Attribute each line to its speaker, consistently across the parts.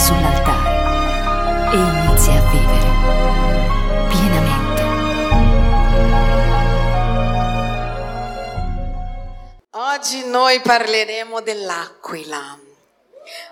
Speaker 1: sull'altare e inizi a vivere pienamente.
Speaker 2: Oggi noi parleremo dell'aquila.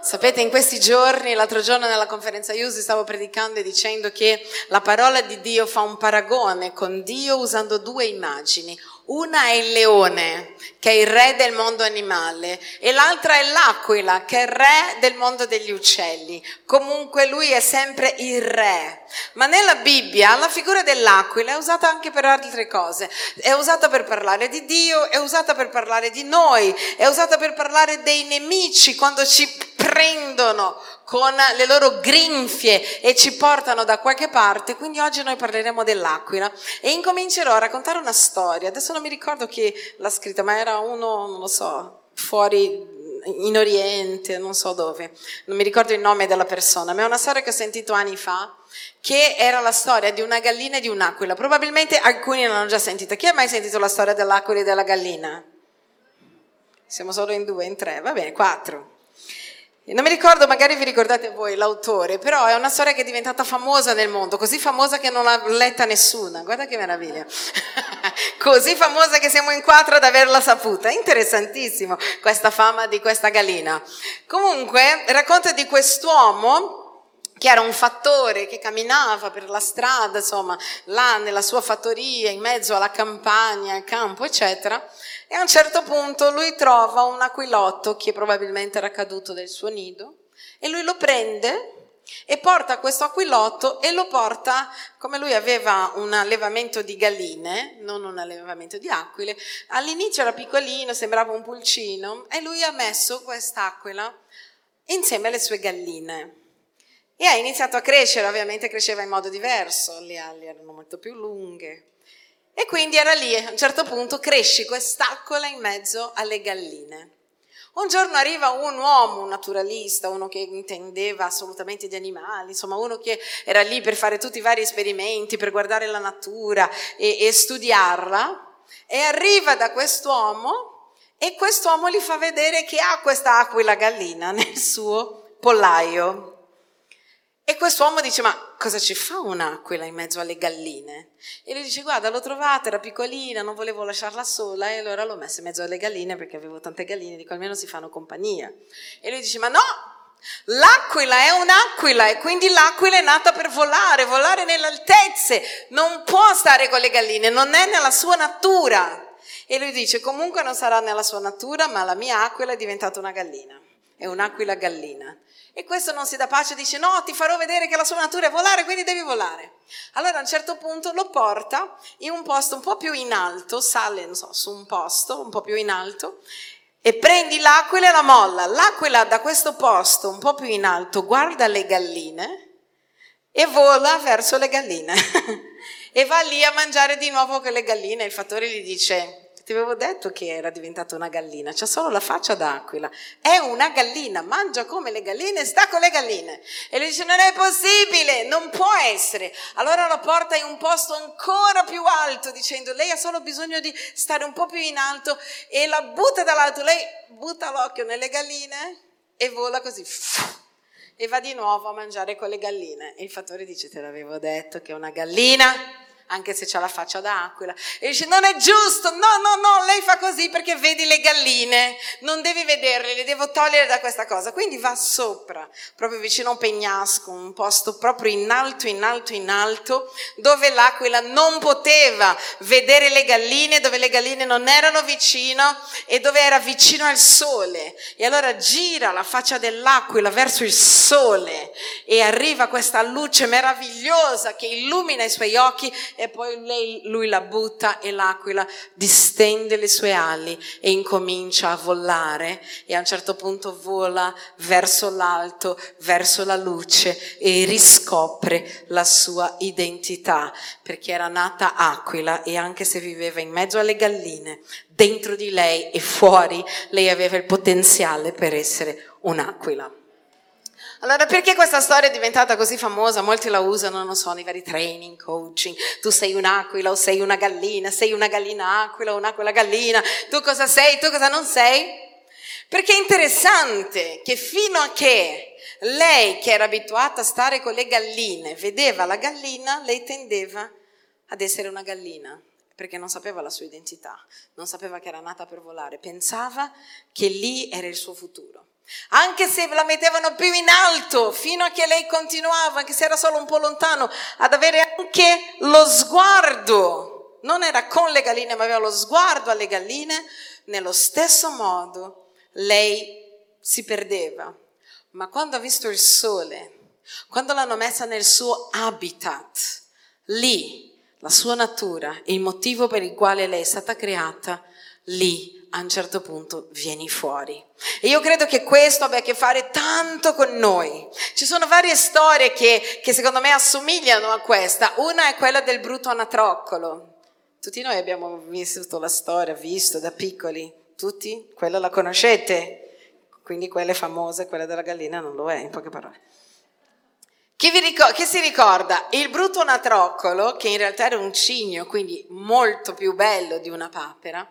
Speaker 2: Sapete, in questi giorni, l'altro giorno nella conferenza Iusi stavo predicando e dicendo che la parola di Dio fa un paragone con Dio usando due immagini. Una è il leone, che è il re del mondo animale, e l'altra è l'aquila, che è il re del mondo degli uccelli. Comunque lui è sempre il re. Ma nella Bibbia la figura dell'aquila è usata anche per altre cose. È usata per parlare di Dio, è usata per parlare di noi, è usata per parlare dei nemici quando ci prendono con le loro grinfie e ci portano da qualche parte. Quindi oggi noi parleremo dell'aquila e incomincerò a raccontare una storia. Adesso non mi ricordo chi l'ha scritta, ma era uno, non lo so, fuori in Oriente, non so dove, non mi ricordo il nome della persona, ma è una storia che ho sentito anni fa, che era la storia di una gallina e di un'aquila. Probabilmente alcuni l'hanno già sentita. Chi ha mai sentito la storia dell'aquila e della gallina? Siamo solo in due, in tre, va bene, quattro. Non mi ricordo, magari vi ricordate voi l'autore, però è una storia che è diventata famosa nel mondo, così famosa che non l'ha letta nessuna. Guarda che meraviglia. così famosa che siamo in quattro ad averla saputa. Interessantissimo questa fama di questa gallina. Comunque, racconta di quest'uomo che era un fattore che camminava per la strada, insomma, là nella sua fattoria, in mezzo alla campagna, al campo, eccetera e a un certo punto lui trova un aquilotto che probabilmente era caduto del suo nido e lui lo prende e porta questo aquilotto e lo porta, come lui aveva un allevamento di galline, non un allevamento di aquile, all'inizio era piccolino, sembrava un pulcino, e lui ha messo quest'aquila insieme alle sue galline. E ha iniziato a crescere, ovviamente cresceva in modo diverso, le ali erano molto più lunghe, e quindi era lì, a un certo punto cresce quest'accola in mezzo alle galline. Un giorno arriva un uomo, un naturalista, uno che intendeva assolutamente di animali, insomma uno che era lì per fare tutti i vari esperimenti, per guardare la natura e, e studiarla, e arriva da quest'uomo e quest'uomo gli fa vedere che ha questa aquila gallina nel suo pollaio. E quest'uomo dice, ma cosa ci fa un'aquila in mezzo alle galline? E lui dice, guarda, l'ho trovata, era piccolina, non volevo lasciarla sola, e allora l'ho messa in mezzo alle galline perché avevo tante galline, dico almeno si fanno compagnia. E lui dice, ma no, L'aquila è un'aquila e quindi l'aquila è nata per volare, volare nelle altezze, non può stare con le galline, non è nella sua natura. E lui dice, comunque non sarà nella sua natura, ma la mia aquila è diventata una gallina, è un'aquila gallina. E questo non si dà pace, dice no, ti farò vedere che la sua natura è volare, quindi devi volare. Allora a un certo punto lo porta in un posto un po' più in alto, sale, non so, su un posto un po' più in alto e prendi l'aquila e la molla. L'aquila da questo posto un po' più in alto guarda le galline e vola verso le galline e va lì a mangiare di nuovo con le galline. Il fattore gli dice ti avevo detto che era diventata una gallina, c'ha solo la faccia d'aquila. È una gallina, mangia come le galline, sta con le galline. E lui dice: Non è possibile, non può essere. Allora lo porta in un posto ancora più alto, dicendo: Lei ha solo bisogno di stare un po' più in alto e la butta dall'alto. Lei butta l'occhio nelle galline e vola così. E va di nuovo a mangiare con le galline. E il fattore dice: Te l'avevo detto che è una gallina anche se ha la faccia d'aquila. E dice, non è giusto, no, no, no, lei fa così perché vedi le galline, non devi vederle, le devo togliere da questa cosa. Quindi va sopra, proprio vicino a un pegnasco, un posto proprio in alto, in alto, in alto, dove l'aquila non poteva vedere le galline, dove le galline non erano vicino e dove era vicino al sole. E allora gira la faccia dell'aquila verso il sole e arriva questa luce meravigliosa che illumina i suoi occhi e poi lei, lui la butta e l'aquila distende le sue ali e incomincia a volare e a un certo punto vola verso l'alto, verso la luce e riscopre la sua identità perché era nata aquila e anche se viveva in mezzo alle galline, dentro di lei e fuori, lei aveva il potenziale per essere un'aquila. Allora, perché questa storia è diventata così famosa? Molti la usano, non so, nei vari training, coaching. Tu sei un'aquila o sei una gallina, sei una gallina aquila o un'aquila gallina. Tu cosa sei, tu cosa non sei? Perché è interessante che fino a che lei, che era abituata a stare con le galline, vedeva la gallina, lei tendeva ad essere una gallina, perché non sapeva la sua identità, non sapeva che era nata per volare, pensava che lì era il suo futuro. Anche se la mettevano più in alto, fino a che lei continuava, anche se era solo un po' lontano, ad avere anche lo sguardo. Non era con le galline, ma aveva lo sguardo alle galline. Nello stesso modo lei si perdeva. Ma quando ha visto il sole, quando l'hanno messa nel suo habitat, lì, la sua natura, il motivo per il quale lei è stata creata, lì a un certo punto vieni fuori. E io credo che questo abbia a che fare tanto con noi. Ci sono varie storie che, che secondo me assomigliano a questa. Una è quella del brutto anatroccolo. Tutti noi abbiamo vissuto la storia, visto da piccoli. Tutti? Quella la conoscete? Quindi quella è famosa, quella della gallina non lo è, in poche parole. Chi, ricor- chi, si ricorda? Il brutto anatroccolo, che in realtà era un cigno, quindi molto più bello di una papera,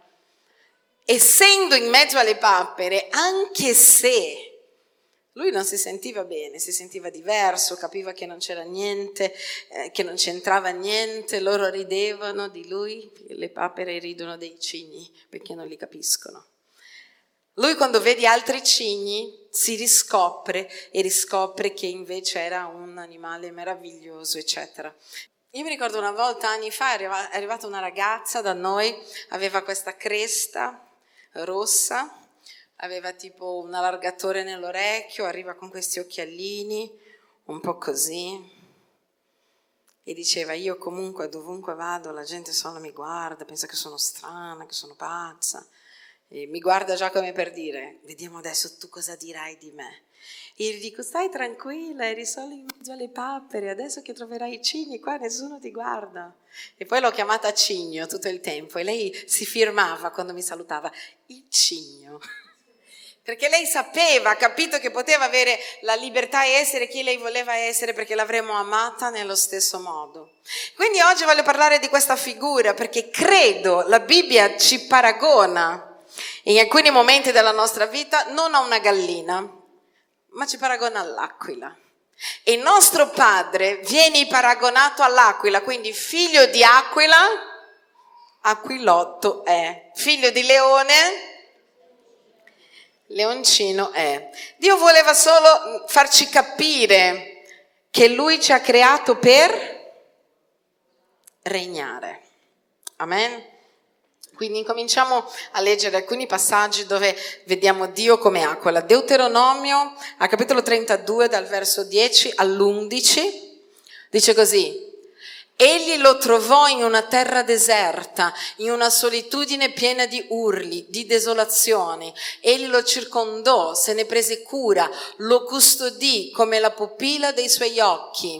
Speaker 2: essendo in mezzo alle papere, anche se lui non si sentiva bene, si sentiva diverso, capiva che non c'era niente, eh, che non c'entrava niente, loro ridevano di lui, le papere ridono dei cigni perché non li capiscono. Lui quando vede altri cigni si riscopre e riscopre che invece era un animale meraviglioso, eccetera. Io mi ricordo una volta, anni fa, è arrivata una ragazza da noi, aveva questa cresta rossa, aveva tipo un allargatore nell'orecchio, arriva con questi occhialini, un po' così, e diceva io comunque dovunque vado la gente solo mi guarda, pensa che sono strana, che sono pazza, e mi guarda già come per dire, vediamo adesso tu cosa dirai di me. E gli dico, stai tranquilla, eri solo in mezzo alle papere, adesso che troverai i cigni qua nessuno ti guarda. E poi l'ho chiamata Cigno tutto il tempo e lei si firmava quando mi salutava, il Cigno. Perché lei sapeva, ha capito che poteva avere la libertà e essere chi lei voleva essere perché l'avremmo amata nello stesso modo. Quindi oggi voglio parlare di questa figura perché credo la Bibbia ci paragona in alcuni momenti della nostra vita non a una gallina, ma ci paragona all'aquila. E il nostro padre viene paragonato all'aquila, quindi figlio di aquila, aquilotto è. Figlio di leone, leoncino è. Dio voleva solo farci capire che lui ci ha creato per regnare. Amen. Quindi incominciamo a leggere alcuni passaggi dove vediamo Dio come aquila. Deuteronomio, a capitolo 32, dal verso 10 all'11, dice così. Egli lo trovò in una terra deserta, in una solitudine piena di urli, di desolazione. Egli lo circondò, se ne prese cura, lo custodì come la pupilla dei suoi occhi,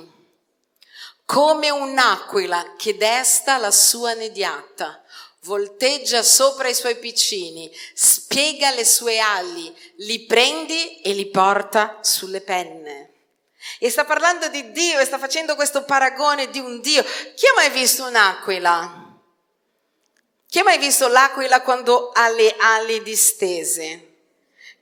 Speaker 2: come un'aquila che desta la sua nediata volteggia sopra i suoi piccini, spiega le sue ali, li prendi e li porta sulle penne. E sta parlando di Dio e sta facendo questo paragone di un Dio. Chi ha mai visto un'aquila? Chi ha mai visto l'aquila quando ha le ali distese?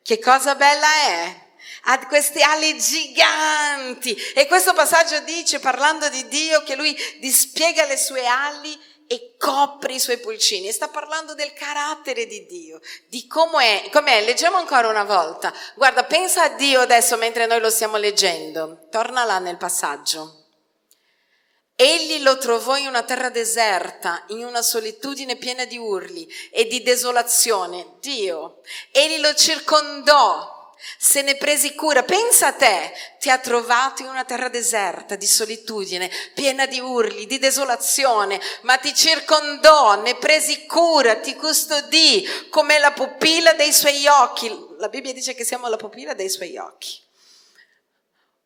Speaker 2: Che cosa bella è? Ha queste ali giganti. E questo passaggio dice, parlando di Dio, che lui dispiega le sue ali e copre i suoi pulcini. sta parlando del carattere di Dio, di com'è. com'è. Leggiamo ancora una volta. Guarda, pensa a Dio adesso mentre noi lo stiamo leggendo. Torna là nel passaggio. Egli lo trovò in una terra deserta, in una solitudine piena di urli e di desolazione. Dio. Egli lo circondò se ne presi cura. Pensa a te, ti ha trovato in una terra deserta, di solitudine, piena di urli, di desolazione, ma ti circondò, ne presi cura, ti custodì come la pupilla dei suoi occhi. La Bibbia dice che siamo la pupilla dei suoi occhi.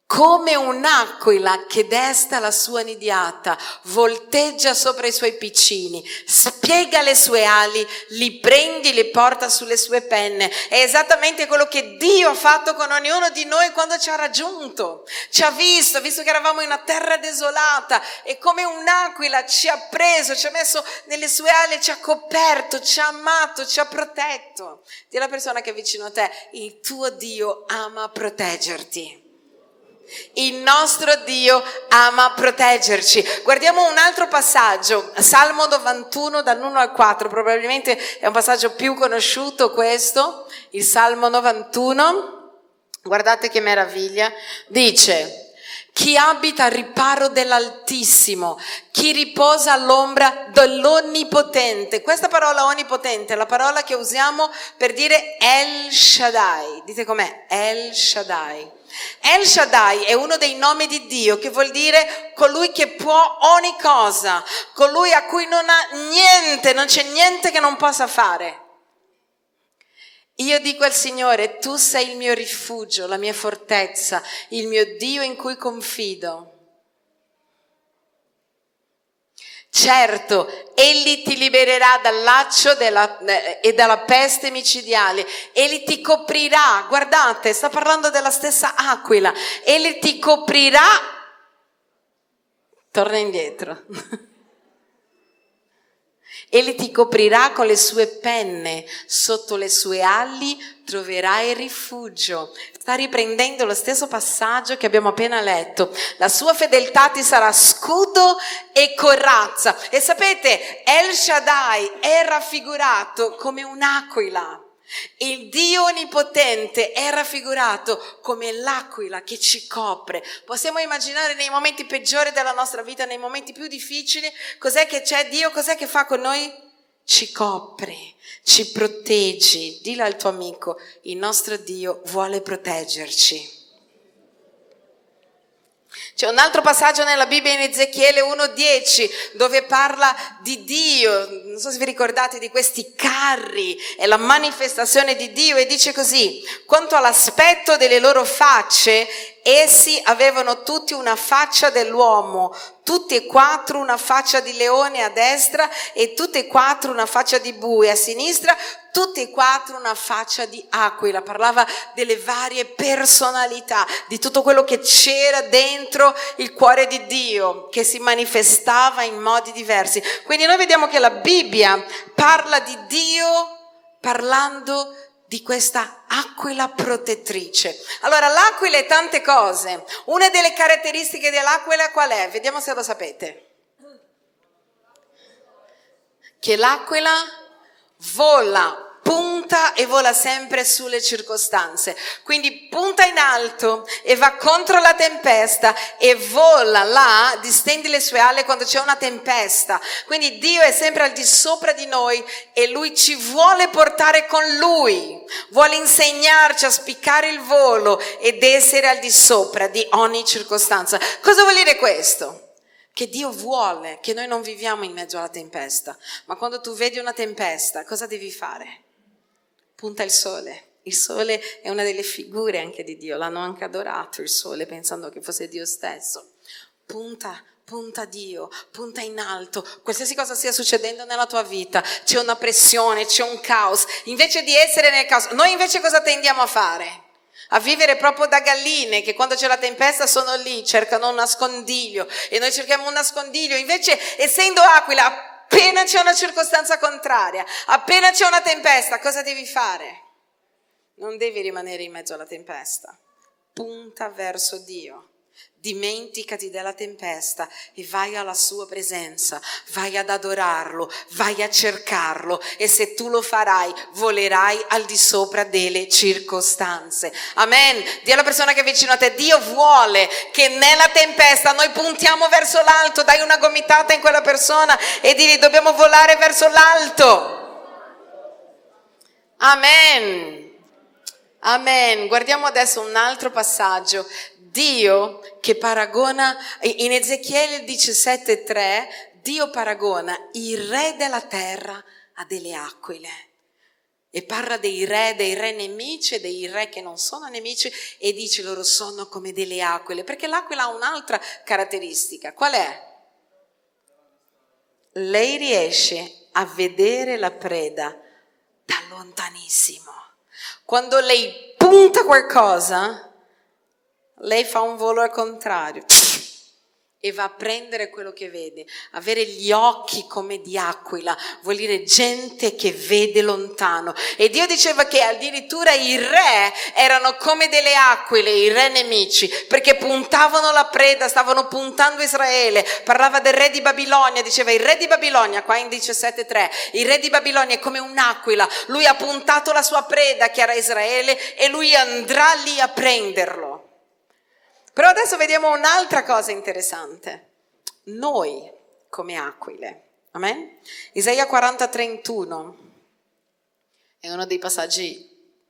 Speaker 2: Come un'aquila che desta la sua nidiata, volteggia sopra i suoi piccini, spiega le sue ali, li prendi, li porta sulle sue penne. È esattamente quello che Dio ha fatto con ognuno di noi quando ci ha raggiunto. Ci ha visto, visto che eravamo in una terra desolata e come un'aquila ci ha preso, ci ha messo nelle sue ali, ci ha coperto, ci ha amato, ci ha protetto. Dì alla persona che è vicino a te, il tuo Dio ama proteggerti. Il nostro Dio ama proteggerci. Guardiamo un altro passaggio, Salmo 91 dall'1 al 4, probabilmente è un passaggio più conosciuto questo, il Salmo 91. Guardate che meraviglia. Dice, chi abita al riparo dell'Altissimo, chi riposa all'ombra dell'Onnipotente. Questa parola onnipotente è la parola che usiamo per dire El Shaddai. Dite com'è? El Shaddai. El Shaddai è uno dei nomi di Dio che vuol dire colui che può ogni cosa, colui a cui non ha niente, non c'è niente che non possa fare. Io dico al Signore, tu sei il mio rifugio, la mia fortezza, il mio Dio in cui confido. Certo, egli ti libererà dal laccio della, eh, e dalla peste micidiale, egli ti coprirà, guardate, sta parlando della stessa aquila, egli ti coprirà, torna indietro, egli ti coprirà con le sue penne, sotto le sue ali troverai rifugio. Sta riprendendo lo stesso passaggio che abbiamo appena letto. La sua fedeltà ti sarà scudo e corazza. E sapete, El Shaddai è raffigurato come un'aquila. Il Dio Onnipotente è raffigurato come l'aquila che ci copre. Possiamo immaginare nei momenti peggiori della nostra vita, nei momenti più difficili, cos'è che c'è Dio, cos'è che fa con noi? ci copre, ci proteggi. Dillo al tuo amico, il nostro Dio vuole proteggerci. C'è un altro passaggio nella Bibbia in Ezechiele 1.10 dove parla di Dio, non so se vi ricordate di questi carri, è la manifestazione di Dio e dice così, quanto all'aspetto delle loro facce, essi avevano tutti una faccia dell'uomo, tutti e quattro una faccia di leone a destra e tutti e quattro una faccia di bue a sinistra, tutti e quattro una faccia di aquila. Parlava delle varie personalità, di tutto quello che c'era dentro il cuore di Dio, che si manifestava in modi diversi. Quindi noi vediamo che la Bibbia parla di Dio parlando di questa aquila protettrice. Allora, l'aquila è tante cose. Una delle caratteristiche dell'aquila qual è? Vediamo se lo sapete. Che l'aquila vola punta e vola sempre sulle circostanze. Quindi punta in alto e va contro la tempesta e vola là, distendi le sue ali quando c'è una tempesta. Quindi Dio è sempre al di sopra di noi e Lui ci vuole portare con Lui, vuole insegnarci a spiccare il volo ed essere al di sopra di ogni circostanza. Cosa vuol dire questo? che Dio vuole che noi non viviamo in mezzo alla tempesta, ma quando tu vedi una tempesta, cosa devi fare? Punta il sole. Il sole è una delle figure anche di Dio, l'hanno anche adorato il sole pensando che fosse Dio stesso. Punta, punta Dio, punta in alto, qualsiasi cosa stia succedendo nella tua vita, c'è una pressione, c'è un caos, invece di essere nel caos, noi invece cosa tendiamo a fare? A vivere proprio da galline che quando c'è la tempesta sono lì, cercano un nascondiglio e noi cerchiamo un nascondiglio, invece essendo aquila appena c'è una circostanza contraria, appena c'è una tempesta, cosa devi fare? Non devi rimanere in mezzo alla tempesta, punta verso Dio. Dimenticati della tempesta e vai alla sua presenza, vai ad adorarlo, vai a cercarlo e se tu lo farai volerai al di sopra delle circostanze. Amen. Dì alla persona che è vicino a te, Dio vuole che nella tempesta noi puntiamo verso l'alto, dai una gomitata in quella persona e digli dobbiamo volare verso l'alto. Amen. Amen. Guardiamo adesso un altro passaggio Dio che paragona, in Ezechiele 17.3, Dio paragona il re della terra a delle aquile. e parla dei re, dei re nemici e dei re che non sono nemici e dice loro sono come delle aquile, perché l'aquila ha un'altra caratteristica. Qual è? Lei riesce a vedere la preda da lontanissimo. Quando lei punta qualcosa, lei fa un volo al contrario e va a prendere quello che vede. Avere gli occhi come di aquila vuol dire gente che vede lontano. E Dio diceva che addirittura i re erano come delle aquile, i re nemici, perché puntavano la preda, stavano puntando Israele. Parlava del re di Babilonia, diceva il re di Babilonia, qua in 17.3, il re di Babilonia è come un'aquila, lui ha puntato la sua preda che era Israele e lui andrà lì a prenderlo. Però adesso vediamo un'altra cosa interessante. Noi come aquile. Amen? Isaia 40, 31 è uno dei passaggi,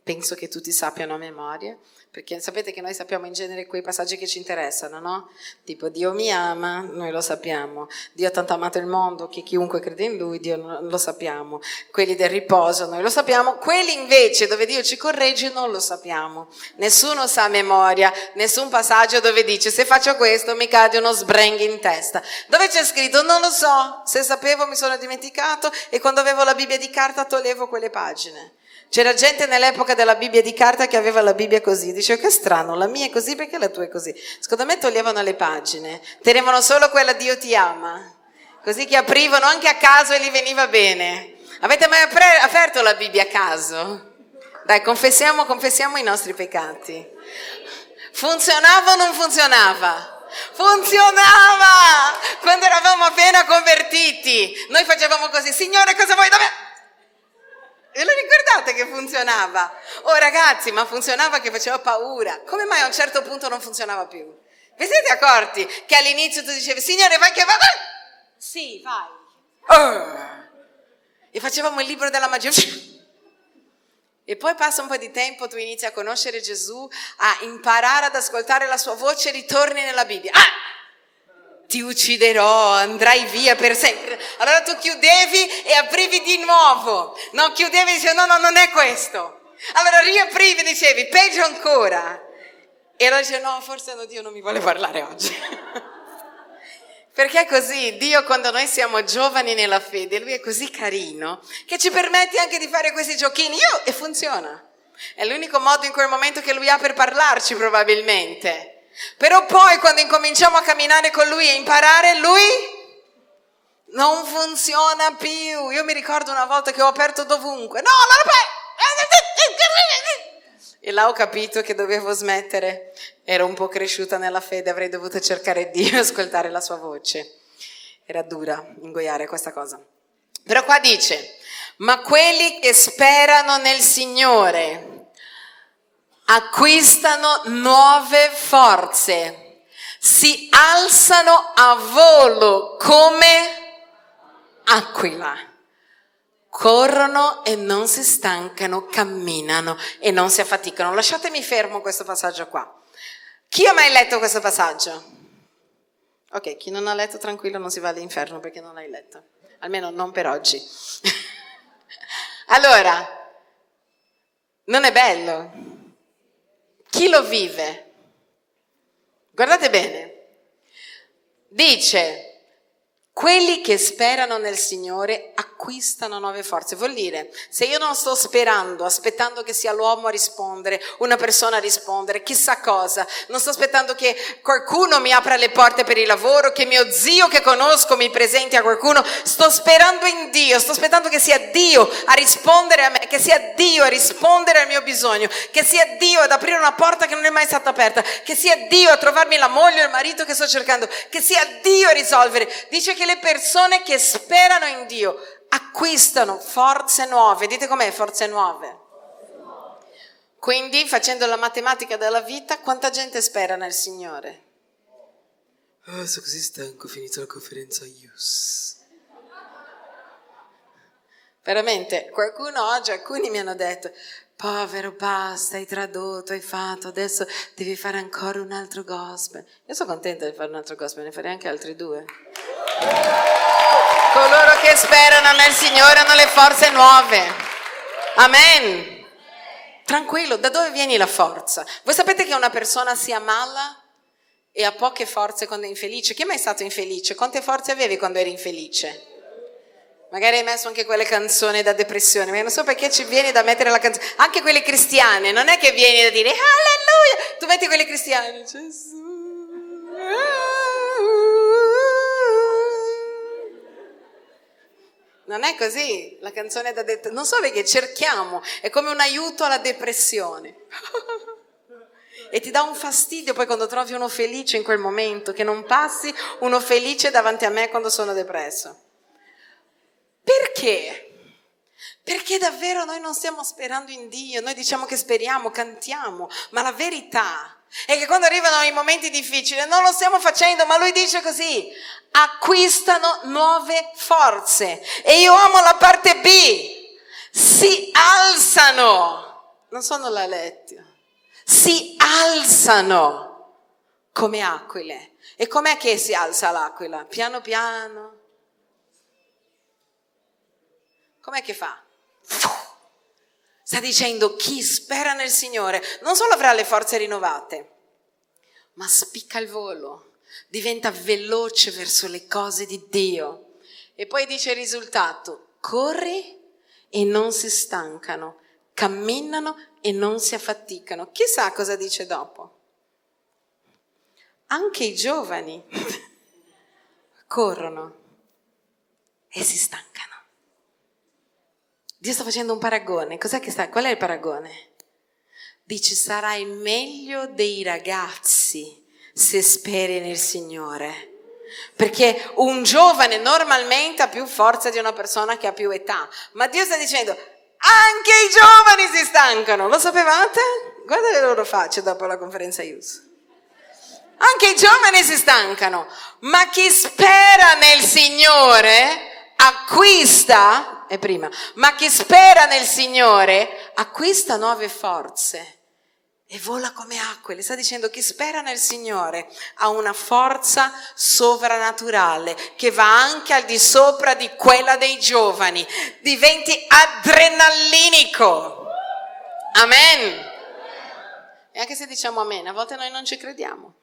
Speaker 2: penso che tutti sappiano a memoria, perché sapete che noi sappiamo in genere quei passaggi che ci interessano, no? Tipo Dio mi ama, noi lo sappiamo. Dio ha tanto amato il mondo che chiunque crede in lui, Dio lo sappiamo. Quelli del riposo, noi lo sappiamo. Quelli invece dove Dio ci corregge, non lo sappiamo. Nessuno sa a memoria, nessun passaggio dove dice se faccio questo mi cade uno sbrenghi in testa. Dove c'è scritto non lo so, se sapevo mi sono dimenticato e quando avevo la Bibbia di carta toglievo quelle pagine. C'era gente nell'epoca della Bibbia di carta che aveva la Bibbia così, diceva che strano, la mia è così perché la tua è così. Secondo me toglievano le pagine, tenevano solo quella Dio ti ama, così che aprivano anche a caso e gli veniva bene. Avete mai aperto la Bibbia a caso? Dai, confessiamo, confessiamo i nostri peccati. Funzionava o non funzionava? Funzionava! Quando eravamo appena convertiti, noi facevamo così, Signore cosa vuoi da me? Ve lo ricordate che funzionava? Oh ragazzi, ma funzionava che faceva paura. Come mai a un certo punto non funzionava più? Vi siete accorti che all'inizio tu dicevi, Signore, vai che va? Sì, vai. Oh. E facevamo il libro della magia. E poi passa un po' di tempo, tu inizi a conoscere Gesù, a imparare ad ascoltare la sua voce e ritorni nella Bibbia. Ah! Ti ucciderò, andrai via per sempre. Allora tu chiudevi e aprivi di nuovo. No, chiudevi e dicevi no, no, non è questo. Allora riaprivi e dicevi peggio ancora. E allora dicevi no, forse no, Dio non mi vuole parlare oggi. Perché è così, Dio quando noi siamo giovani nella fede, Lui è così carino che ci permette anche di fare questi giochini Io, e funziona. È l'unico modo in quel momento che Lui ha per parlarci probabilmente. Però poi quando incominciamo a camminare con lui e imparare, lui non funziona più. Io mi ricordo una volta che ho aperto dovunque. No, non lo E là ho capito che dovevo smettere. Ero un po' cresciuta nella fede, avrei dovuto cercare Dio e ascoltare la sua voce. Era dura ingoiare questa cosa. Però qua dice, ma quelli che sperano nel Signore acquistano nuove forze, si alzano a volo come aquila. Corrono e non si stancano, camminano e non si affaticano. Lasciatemi fermo questo passaggio qua. Chi ha mai letto questo passaggio? Ok, chi non ha letto tranquillo non si va all'inferno perché non l'hai letto. Almeno non per oggi. allora, non è bello? Chi lo vive? Guardate bene. Dice, quelli che sperano nel Signore acquistano nuove forze. Vuol dire, se io non sto sperando, aspettando che sia l'uomo a rispondere, una persona a rispondere, chissà cosa, non sto aspettando che qualcuno mi apra le porte per il lavoro, che mio zio che conosco mi presenti a qualcuno, sto sperando in Dio, sto aspettando che sia Dio a rispondere a me, che sia Dio a rispondere al mio bisogno, che sia Dio ad aprire una porta che non è mai stata aperta, che sia Dio a trovarmi la moglie o il marito che sto cercando, che sia Dio a risolvere. Dice che le persone che sperano in Dio acquistano forze nuove. Dite com'è forze nuove? Quindi, facendo la matematica della vita, quanta gente spera nel Signore?
Speaker 3: Oh, sono così stanco, ho finito la conferenza IUS.
Speaker 2: Veramente, qualcuno oggi, alcuni mi hanno detto, povero, basta, hai tradotto, hai fatto, adesso devi fare ancora un altro gospel. Io sono contenta di fare un altro gospel, ne farei anche altri due. Coloro che sperano nel Signore hanno le forze nuove. Amen. Tranquillo, da dove viene la forza? Voi sapete che una persona si ammala e ha poche forze quando è infelice? Chi è mai stato infelice? Quante forze avevi quando eri infelice? Magari hai messo anche quelle canzoni da depressione, ma non so perché ci vieni da mettere la canzone. Anche quelle cristiane, non è che vieni da dire alleluia, tu metti quelle cristiane. Gesù. Non è così, la canzone da depressione. Non so perché cerchiamo, è come un aiuto alla depressione. e ti dà un fastidio poi quando trovi uno felice in quel momento, che non passi uno felice davanti a me quando sono depresso. Perché? Perché davvero noi non stiamo sperando in Dio, noi diciamo che speriamo, cantiamo, ma la verità è che quando arrivano i momenti difficili non lo stiamo facendo, ma lui dice così, acquistano nuove forze. E io amo la parte B, si alzano, non sono la lettera, si alzano come aquile. E com'è che si alza l'aquila? Piano piano. Com'è che fa? Sta dicendo chi spera nel Signore non solo avrà le forze rinnovate, ma spicca il volo, diventa veloce verso le cose di Dio. E poi dice il risultato, corri e non si stancano, camminano e non si affaticano. Chissà cosa dice dopo. Anche i giovani corrono e si stancano. Dio sta facendo un paragone. Cos'è che sta? Qual è il paragone? Dice sarai meglio dei ragazzi se speri nel Signore. Perché un giovane normalmente ha più forza di una persona che ha più età. Ma Dio sta dicendo, anche i giovani si stancano. Lo sapevate? Guarda le loro facce dopo la conferenza Youth. Anche i giovani si stancano. Ma chi spera nel Signore acquista è prima, ma chi spera nel Signore acquista nuove forze e vola come acque. Le sta dicendo chi spera nel Signore ha una forza sovrannaturale che va anche al di sopra di quella dei giovani, diventi adrenalinico. Amen. E anche se diciamo amen, a volte noi non ci crediamo.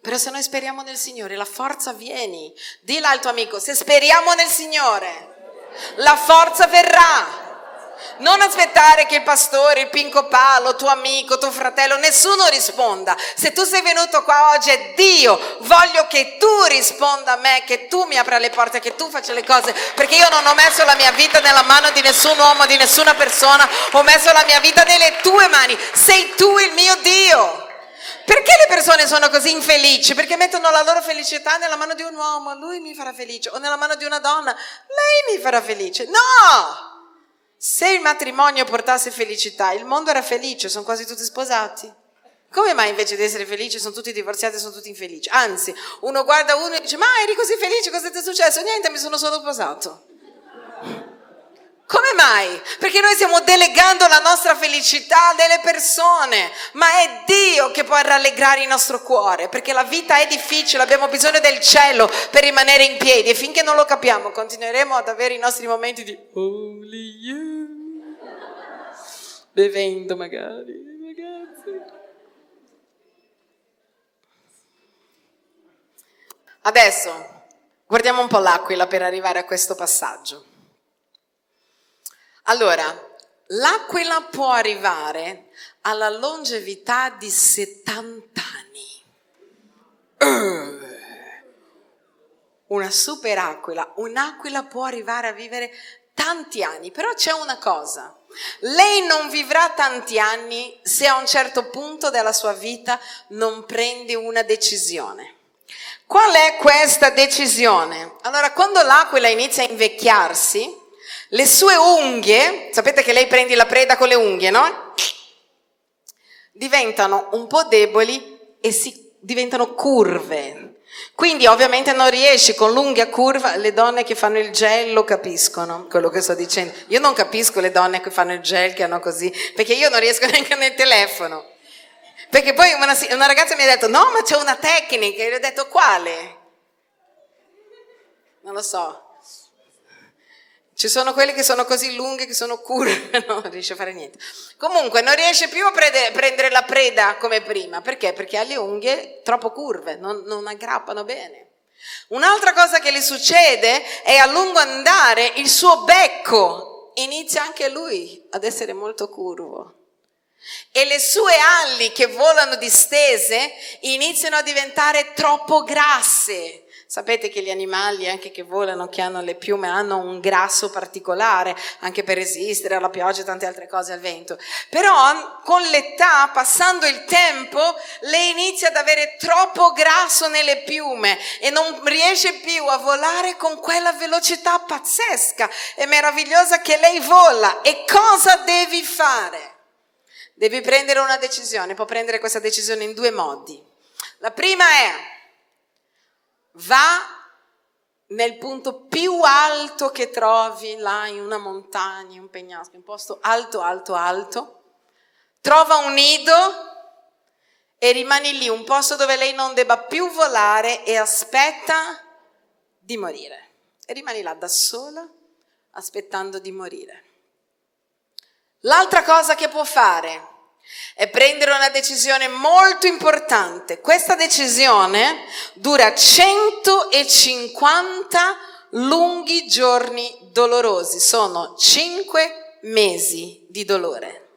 Speaker 2: Però se noi speriamo nel Signore, la forza viene. Dilla al tuo amico, se speriamo nel Signore, la forza verrà. Non aspettare che il pastore, il pinco palo, tuo amico, tuo fratello, nessuno risponda. Se tu sei venuto qua oggi è Dio, voglio che tu risponda a me, che tu mi apra le porte, che tu faccia le cose, perché io non ho messo la mia vita nella mano di nessun uomo, di nessuna persona, ho messo la mia vita nelle tue mani. Sei tu il mio Dio. Perché le persone sono così infelici? Perché mettono la loro felicità nella mano di un uomo, lui mi farà felice, o nella mano di una donna, lei mi farà felice. No! Se il matrimonio portasse felicità, il mondo era felice, sono quasi tutti sposati. Come mai invece di essere felici sono tutti divorziati e sono tutti infelici? Anzi, uno guarda uno e dice, ma eri così felice, cosa ti è successo? Niente, mi sono solo sposato. Come mai? Perché noi stiamo delegando la nostra felicità delle persone, ma è Dio che può rallegrare il nostro cuore, perché la vita è difficile, abbiamo bisogno del cielo per rimanere in piedi e finché non lo capiamo continueremo ad avere i nostri momenti di Only You, bevendo magari. Adesso guardiamo un po' l'aquila per arrivare a questo passaggio. Allora, l'aquila può arrivare alla longevità di 70 anni. Una super aquila, un'aquila può arrivare a vivere tanti anni, però c'è una cosa. Lei non vivrà tanti anni se a un certo punto della sua vita non prende una decisione. Qual è questa decisione? Allora, quando l'aquila inizia a invecchiarsi, le sue unghie, sapete che lei prendi la preda con le unghie, no? Diventano un po' deboli e si, diventano curve. Quindi ovviamente non riesci con l'unghia curva, le donne che fanno il gel lo capiscono, quello che sto dicendo. Io non capisco le donne che fanno il gel, che hanno così, perché io non riesco neanche nel telefono. Perché poi una, una ragazza mi ha detto, no, ma c'è una tecnica, e io ho detto, quale? Non lo so, Ci sono quelli che sono così lunghe che sono curve, non riesce a fare niente. Comunque non riesce più a prendere la preda come prima. Perché? Perché ha le unghie troppo curve, non, non aggrappano bene. Un'altra cosa che le succede è a lungo andare il suo becco inizia anche lui ad essere molto curvo. E le sue ali che volano distese iniziano a diventare troppo grasse. Sapete che gli animali, anche che volano, che hanno le piume, hanno un grasso particolare, anche per resistere alla pioggia e tante altre cose al vento. Però con l'età, passando il tempo, lei inizia ad avere troppo grasso nelle piume e non riesce più a volare con quella velocità pazzesca e meravigliosa che lei vola. E cosa devi fare? Devi prendere una decisione, può prendere questa decisione in due modi. La prima è va nel punto più alto che trovi là in una montagna, un pegnasco, un posto alto, alto, alto, trova un nido e rimani lì, un posto dove lei non debba più volare e aspetta di morire. E rimani là da sola, aspettando di morire. L'altra cosa che può fare è prendere una decisione molto importante. Questa decisione dura 150 lunghi giorni dolorosi, sono 5 mesi di dolore.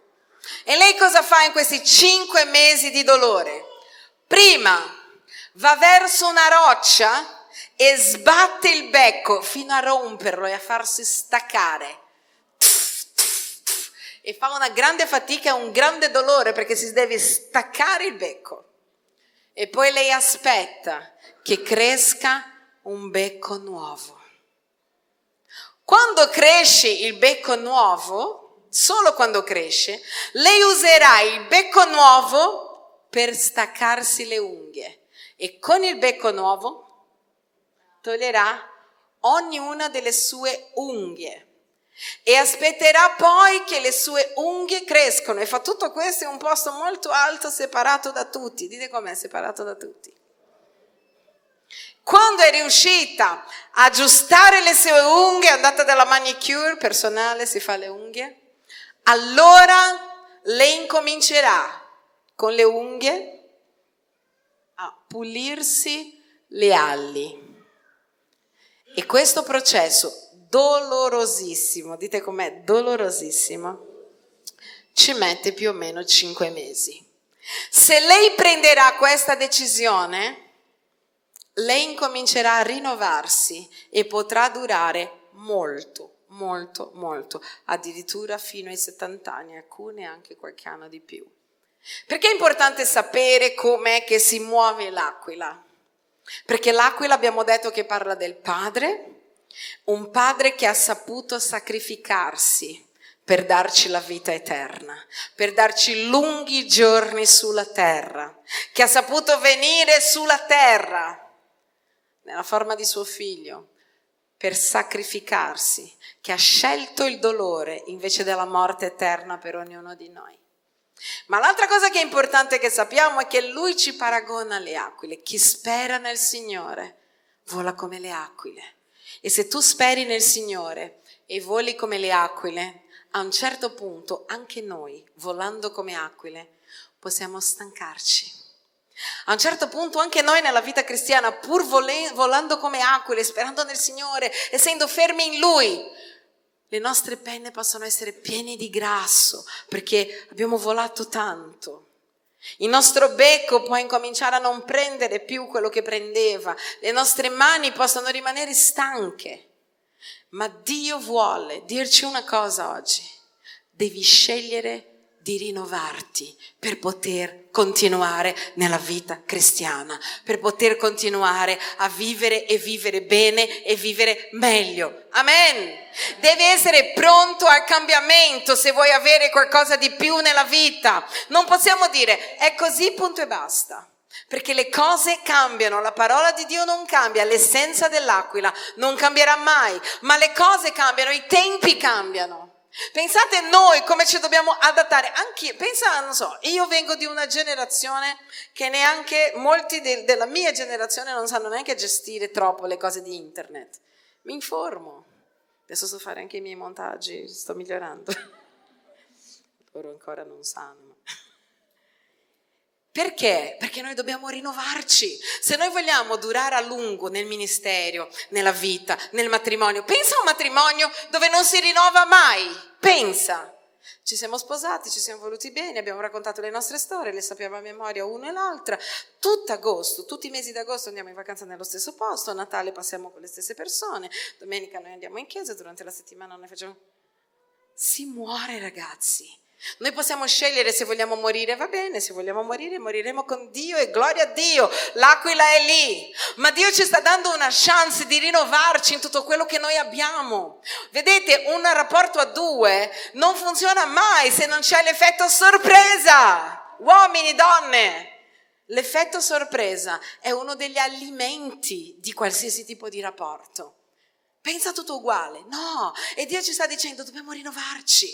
Speaker 2: E lei cosa fa in questi 5 mesi di dolore? Prima va verso una roccia e sbatte il becco fino a romperlo e a farsi staccare e fa una grande fatica un grande dolore perché si deve staccare il becco. E poi lei aspetta che cresca un becco nuovo. Quando cresce il becco nuovo, solo quando cresce, lei userà il becco nuovo per staccarsi le unghie e con il becco nuovo toglierà ognuna delle sue unghie e aspetterà poi che le sue unghie crescono e fa tutto questo in un posto molto alto separato da tutti. Dite com'è separato da tutti. Quando è riuscita a aggiustare le sue unghie, è andata dalla manicure personale, si fa le unghie, allora lei incomincerà con le unghie a pulirsi le ali. E questo processo dolorosissimo, dite com'è, dolorosissimo, ci mette più o meno cinque mesi. Se lei prenderà questa decisione, lei incomincerà a rinnovarsi e potrà durare molto, molto, molto, addirittura fino ai 70 anni, alcune anche qualche anno di più. Perché è importante sapere com'è che si muove l'aquila? Perché l'aquila abbiamo detto che parla del padre, un padre che ha saputo sacrificarsi per darci la vita eterna, per darci lunghi giorni sulla terra, che ha saputo venire sulla terra nella forma di suo figlio per sacrificarsi, che ha scelto il dolore invece della morte eterna per ognuno di noi. Ma l'altra cosa che è importante che sappiamo è che lui ci paragona alle aquile. Chi spera nel Signore vola come le aquile. E se tu speri nel Signore e voli come le aquile, a un certo punto anche noi, volando come aquile, possiamo stancarci. A un certo punto anche noi nella vita cristiana, pur volando come aquile, sperando nel Signore, essendo fermi in Lui, le nostre penne possono essere piene di grasso perché abbiamo volato tanto. Il nostro becco può incominciare a non prendere più quello che prendeva, le nostre mani possono rimanere stanche, ma Dio vuole dirci una cosa oggi, devi scegliere di rinnovarti per poter continuare nella vita cristiana, per poter continuare a vivere e vivere bene e vivere meglio. Amen. Devi essere pronto al cambiamento se vuoi avere qualcosa di più nella vita. Non possiamo dire è così, punto e basta. Perché le cose cambiano, la parola di Dio non cambia, l'essenza dell'aquila non cambierà mai, ma le cose cambiano, i tempi cambiano. Pensate noi come ci dobbiamo adattare. Anche, pensa, non so, io vengo di una generazione che neanche molti de, della mia generazione non sanno neanche gestire troppo le cose di internet. Mi informo, Adesso so fare anche i miei montaggi, sto migliorando. Loro ancora non sanno. Perché? Perché noi dobbiamo rinnovarci. Se noi vogliamo durare a lungo nel ministero, nella vita, nel matrimonio, pensa a un matrimonio dove non si rinnova mai. Pensa. Ci siamo sposati, ci siamo voluti bene, abbiamo raccontato le nostre storie, le sappiamo a memoria una e l'altra. Tutto agosto, tutti i mesi d'agosto andiamo in vacanza nello stesso posto, a Natale passiamo con le stesse persone, domenica noi andiamo in chiesa, durante la settimana noi facciamo... Si muore ragazzi. Noi possiamo scegliere se vogliamo morire, va bene, se vogliamo morire, moriremo con Dio e gloria a Dio, l'aquila è lì, ma Dio ci sta dando una chance di rinnovarci in tutto quello che noi abbiamo. Vedete, un rapporto a due non funziona mai se non c'è l'effetto sorpresa, uomini, donne. L'effetto sorpresa è uno degli alimenti di qualsiasi tipo di rapporto. Pensa tutto uguale. No, e Dio ci sta dicendo dobbiamo rinnovarci.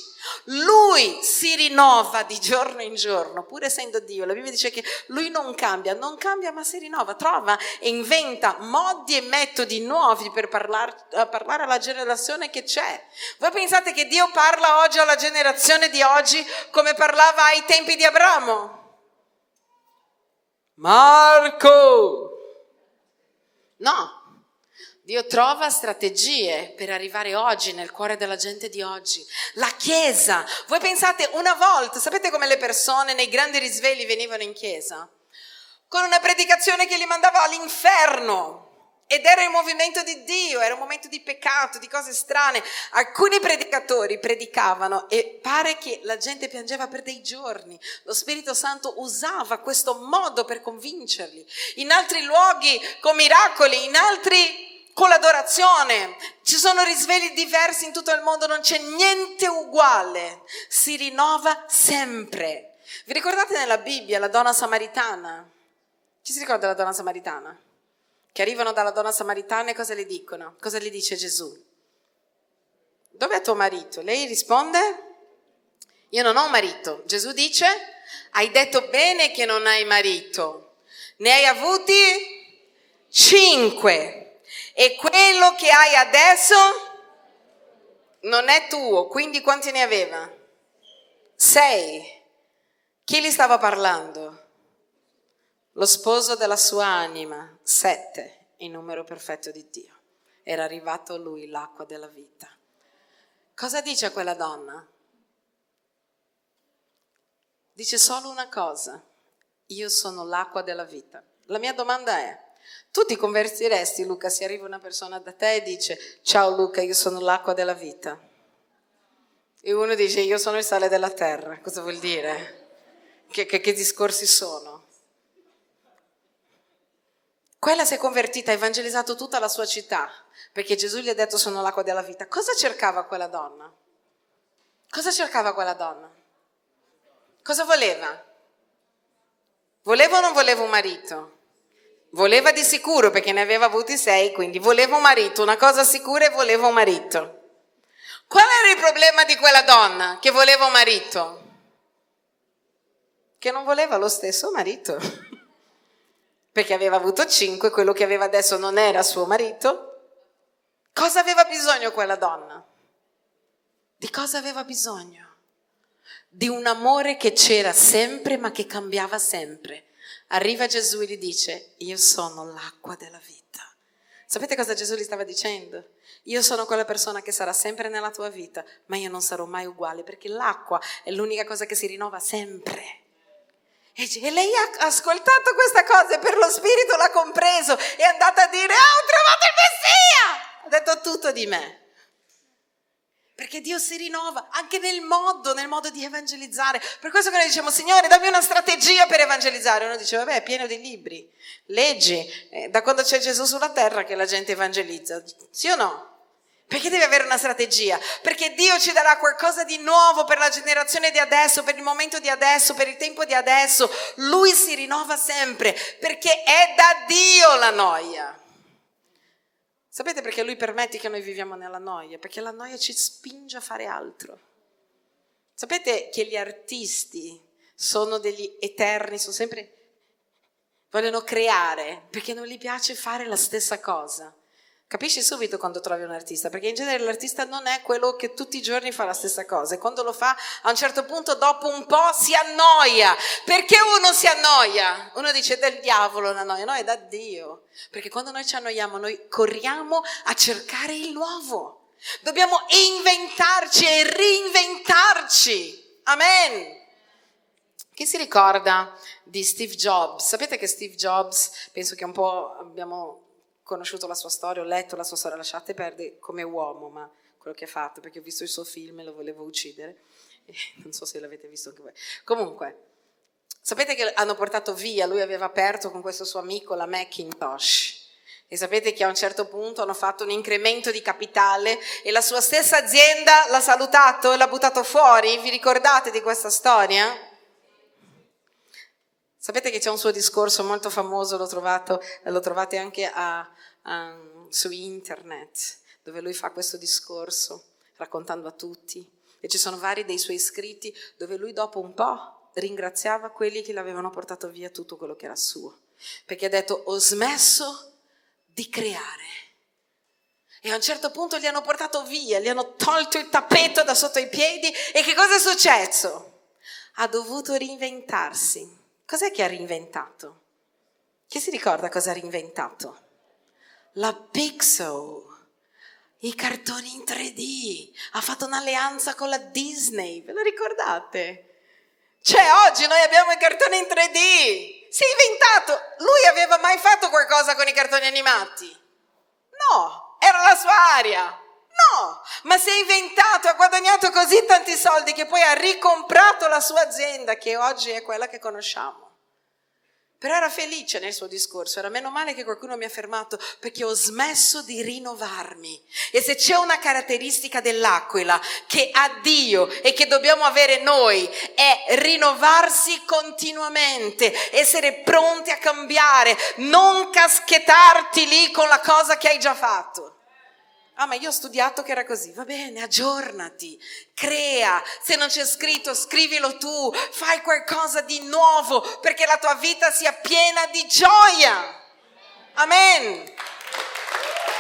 Speaker 2: Lui si rinnova di giorno in giorno, pur essendo Dio. La Bibbia dice che lui non cambia, non cambia ma si rinnova, trova e inventa modi e metodi nuovi per parlar, parlare alla generazione che c'è. Voi pensate che Dio parla oggi alla generazione di oggi come parlava ai tempi di Abramo? Marco! No, Dio trova strategie per arrivare oggi nel cuore della gente di oggi. La Chiesa. Voi pensate una volta, sapete come le persone nei grandi risvegli venivano in Chiesa? Con una predicazione che li mandava all'inferno. Ed era il movimento di Dio, era un momento di peccato, di cose strane. Alcuni predicatori predicavano e pare che la gente piangeva per dei giorni. Lo Spirito Santo usava questo modo per convincerli. In altri luoghi con miracoli, in altri con l'adorazione. Ci sono risvegli diversi in tutto il mondo, non c'è niente uguale, si rinnova sempre. Vi ricordate nella Bibbia la donna samaritana? Chi si ricorda della donna samaritana? Che arrivano dalla donna samaritana e cosa le dicono? Cosa le dice Gesù? Dov'è tuo marito? Lei risponde, io non ho marito. Gesù dice, hai detto bene che non hai marito. Ne hai avuti cinque e quello che hai adesso non è tuo, quindi quanti ne aveva? Sei. Chi gli stava parlando? Lo sposo della sua anima, sette, il numero perfetto di Dio. Era arrivato lui l'acqua della vita. Cosa dice quella donna? Dice solo una cosa, io sono l'acqua della vita. La mia domanda è, tu ti convertiresti, Luca, se arriva una persona da te e dice, ciao Luca, io sono l'acqua della vita. E uno dice, io sono il sale della terra. Cosa vuol dire? Che, che, che discorsi sono? Quella si è convertita, ha evangelizzato tutta la sua città, perché Gesù gli ha detto sono l'acqua della vita. Cosa cercava quella donna? Cosa cercava quella donna? Cosa voleva? Voleva o non voleva un marito? Voleva di sicuro perché ne aveva avuti sei, quindi voleva un marito, una cosa sicura e voleva un marito. Qual era il problema di quella donna che voleva un marito? Che non voleva lo stesso marito. Perché aveva avuto cinque, quello che aveva adesso non era suo marito. Cosa aveva bisogno quella donna? Di cosa aveva bisogno? Di un amore che c'era sempre ma che cambiava sempre Arriva Gesù e gli dice, io sono l'acqua della vita. Sapete cosa Gesù gli stava dicendo? Io sono quella persona che sarà sempre nella tua vita, ma io non sarò mai uguale perché l'acqua è l'unica cosa che si rinnova sempre. E lei ha ascoltato questa cosa e per lo spirito l'ha compreso e è andata a dire, ah, ho trovato il Messia! Ha detto tutto di me. Perché Dio si rinnova anche nel modo, nel modo di evangelizzare. Per questo che noi diciamo, Signore, dammi una strategia per evangelizzare. Uno dice, vabbè, è pieno di libri. Leggi, eh, da quando c'è Gesù sulla terra che la gente evangelizza. Sì o no? Perché devi avere una strategia? Perché Dio ci darà qualcosa di nuovo per la generazione di adesso, per il momento di adesso, per il tempo di adesso. Lui si rinnova sempre, perché è da Dio la noia. Sapete perché lui permette che noi viviamo nella noia? Perché la noia ci spinge a fare altro. Sapete che gli artisti sono degli eterni, sono sempre vogliono creare perché non gli piace fare la stessa cosa. Capisci subito quando trovi un artista, perché in genere l'artista non è quello che tutti i giorni fa la stessa cosa e quando lo fa a un certo punto dopo un po' si annoia. Perché uno si annoia? Uno dice del diavolo la noia, no è da Dio. Perché quando noi ci annoiamo noi corriamo a cercare il nuovo. Dobbiamo inventarci e reinventarci. Amen. Chi si ricorda di Steve Jobs? Sapete che Steve Jobs, penso che un po' abbiamo conosciuto la sua storia, ho letto la sua storia, lasciate perdere come uomo, ma quello che ha fatto, perché ho visto il suo film e lo volevo uccidere. E non so se l'avete visto anche voi. Comunque, sapete che hanno portato via, lui aveva aperto con questo suo amico la Macintosh. E sapete che a un certo punto hanno fatto un incremento di capitale e la sua stessa azienda l'ha salutato e l'ha buttato fuori? Vi ricordate di questa storia? Sapete che c'è un suo discorso molto famoso, l'ho trovato, lo trovate anche a, um, su internet, dove lui fa questo discorso raccontando a tutti. E ci sono vari dei suoi scritti dove lui dopo un po' ringraziava quelli che l'avevano portato via tutto quello che era suo. Perché ha detto ho smesso di creare. E a un certo punto li hanno portato via, gli hanno tolto il tappeto da sotto i piedi e che cosa è successo? Ha dovuto reinventarsi. Cos'è che ha reinventato? Chi si ricorda cosa ha reinventato? la Pixel, i cartoni in 3D, ha fatto un'alleanza con la Disney, ve lo ricordate? Cioè oggi noi abbiamo i cartoni in 3D, si è inventato, lui aveva mai fatto qualcosa con i cartoni animati? No, era la sua area. No, ma si è inventato, ha guadagnato così tanti soldi che poi ha ricomprato la sua azienda che oggi è quella che conosciamo. Però era felice nel suo discorso, era meno male che qualcuno mi ha fermato perché ho smesso di rinnovarmi. E se c'è una caratteristica dell'aquila che ha Dio e che dobbiamo avere noi è rinnovarsi continuamente, essere pronti a cambiare, non caschettarti lì con la cosa che hai già fatto. Ah, ma io ho studiato che era così. Va bene, aggiornati, crea. Se non c'è scritto, scrivilo tu. Fai qualcosa di nuovo perché la tua vita sia piena di gioia. Amen.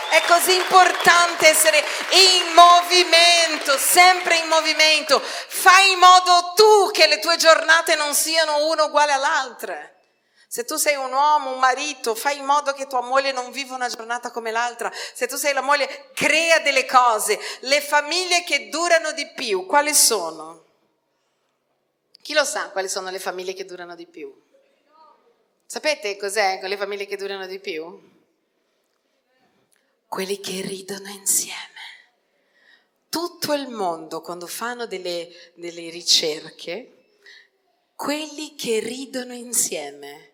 Speaker 2: È così importante essere in movimento, sempre in movimento. Fai in modo tu che le tue giornate non siano una uguale all'altra. Se tu sei un uomo, un marito, fai in modo che tua moglie non viva una giornata come l'altra. Se tu sei la moglie, crea delle cose. Le famiglie che durano di più, quali sono? Chi lo sa quali sono le famiglie che durano di più? Sapete cos'è con le famiglie che durano di più? Quelli che ridono insieme. Tutto il mondo, quando fanno delle, delle ricerche, quelli che ridono insieme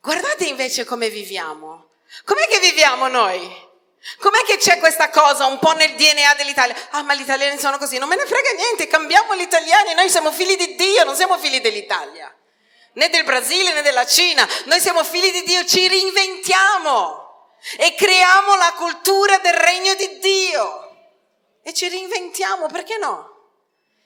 Speaker 2: Guardate invece come viviamo. Com'è che viviamo noi? Com'è che c'è questa cosa un po' nel DNA dell'Italia? Ah, ma gli italiani sono così. Non me ne frega niente, cambiamo gli italiani. Noi siamo figli di Dio, non siamo figli dell'Italia. Né del Brasile né della Cina. Noi siamo figli di Dio, ci reinventiamo e creiamo la cultura del regno di Dio. E ci reinventiamo, perché no?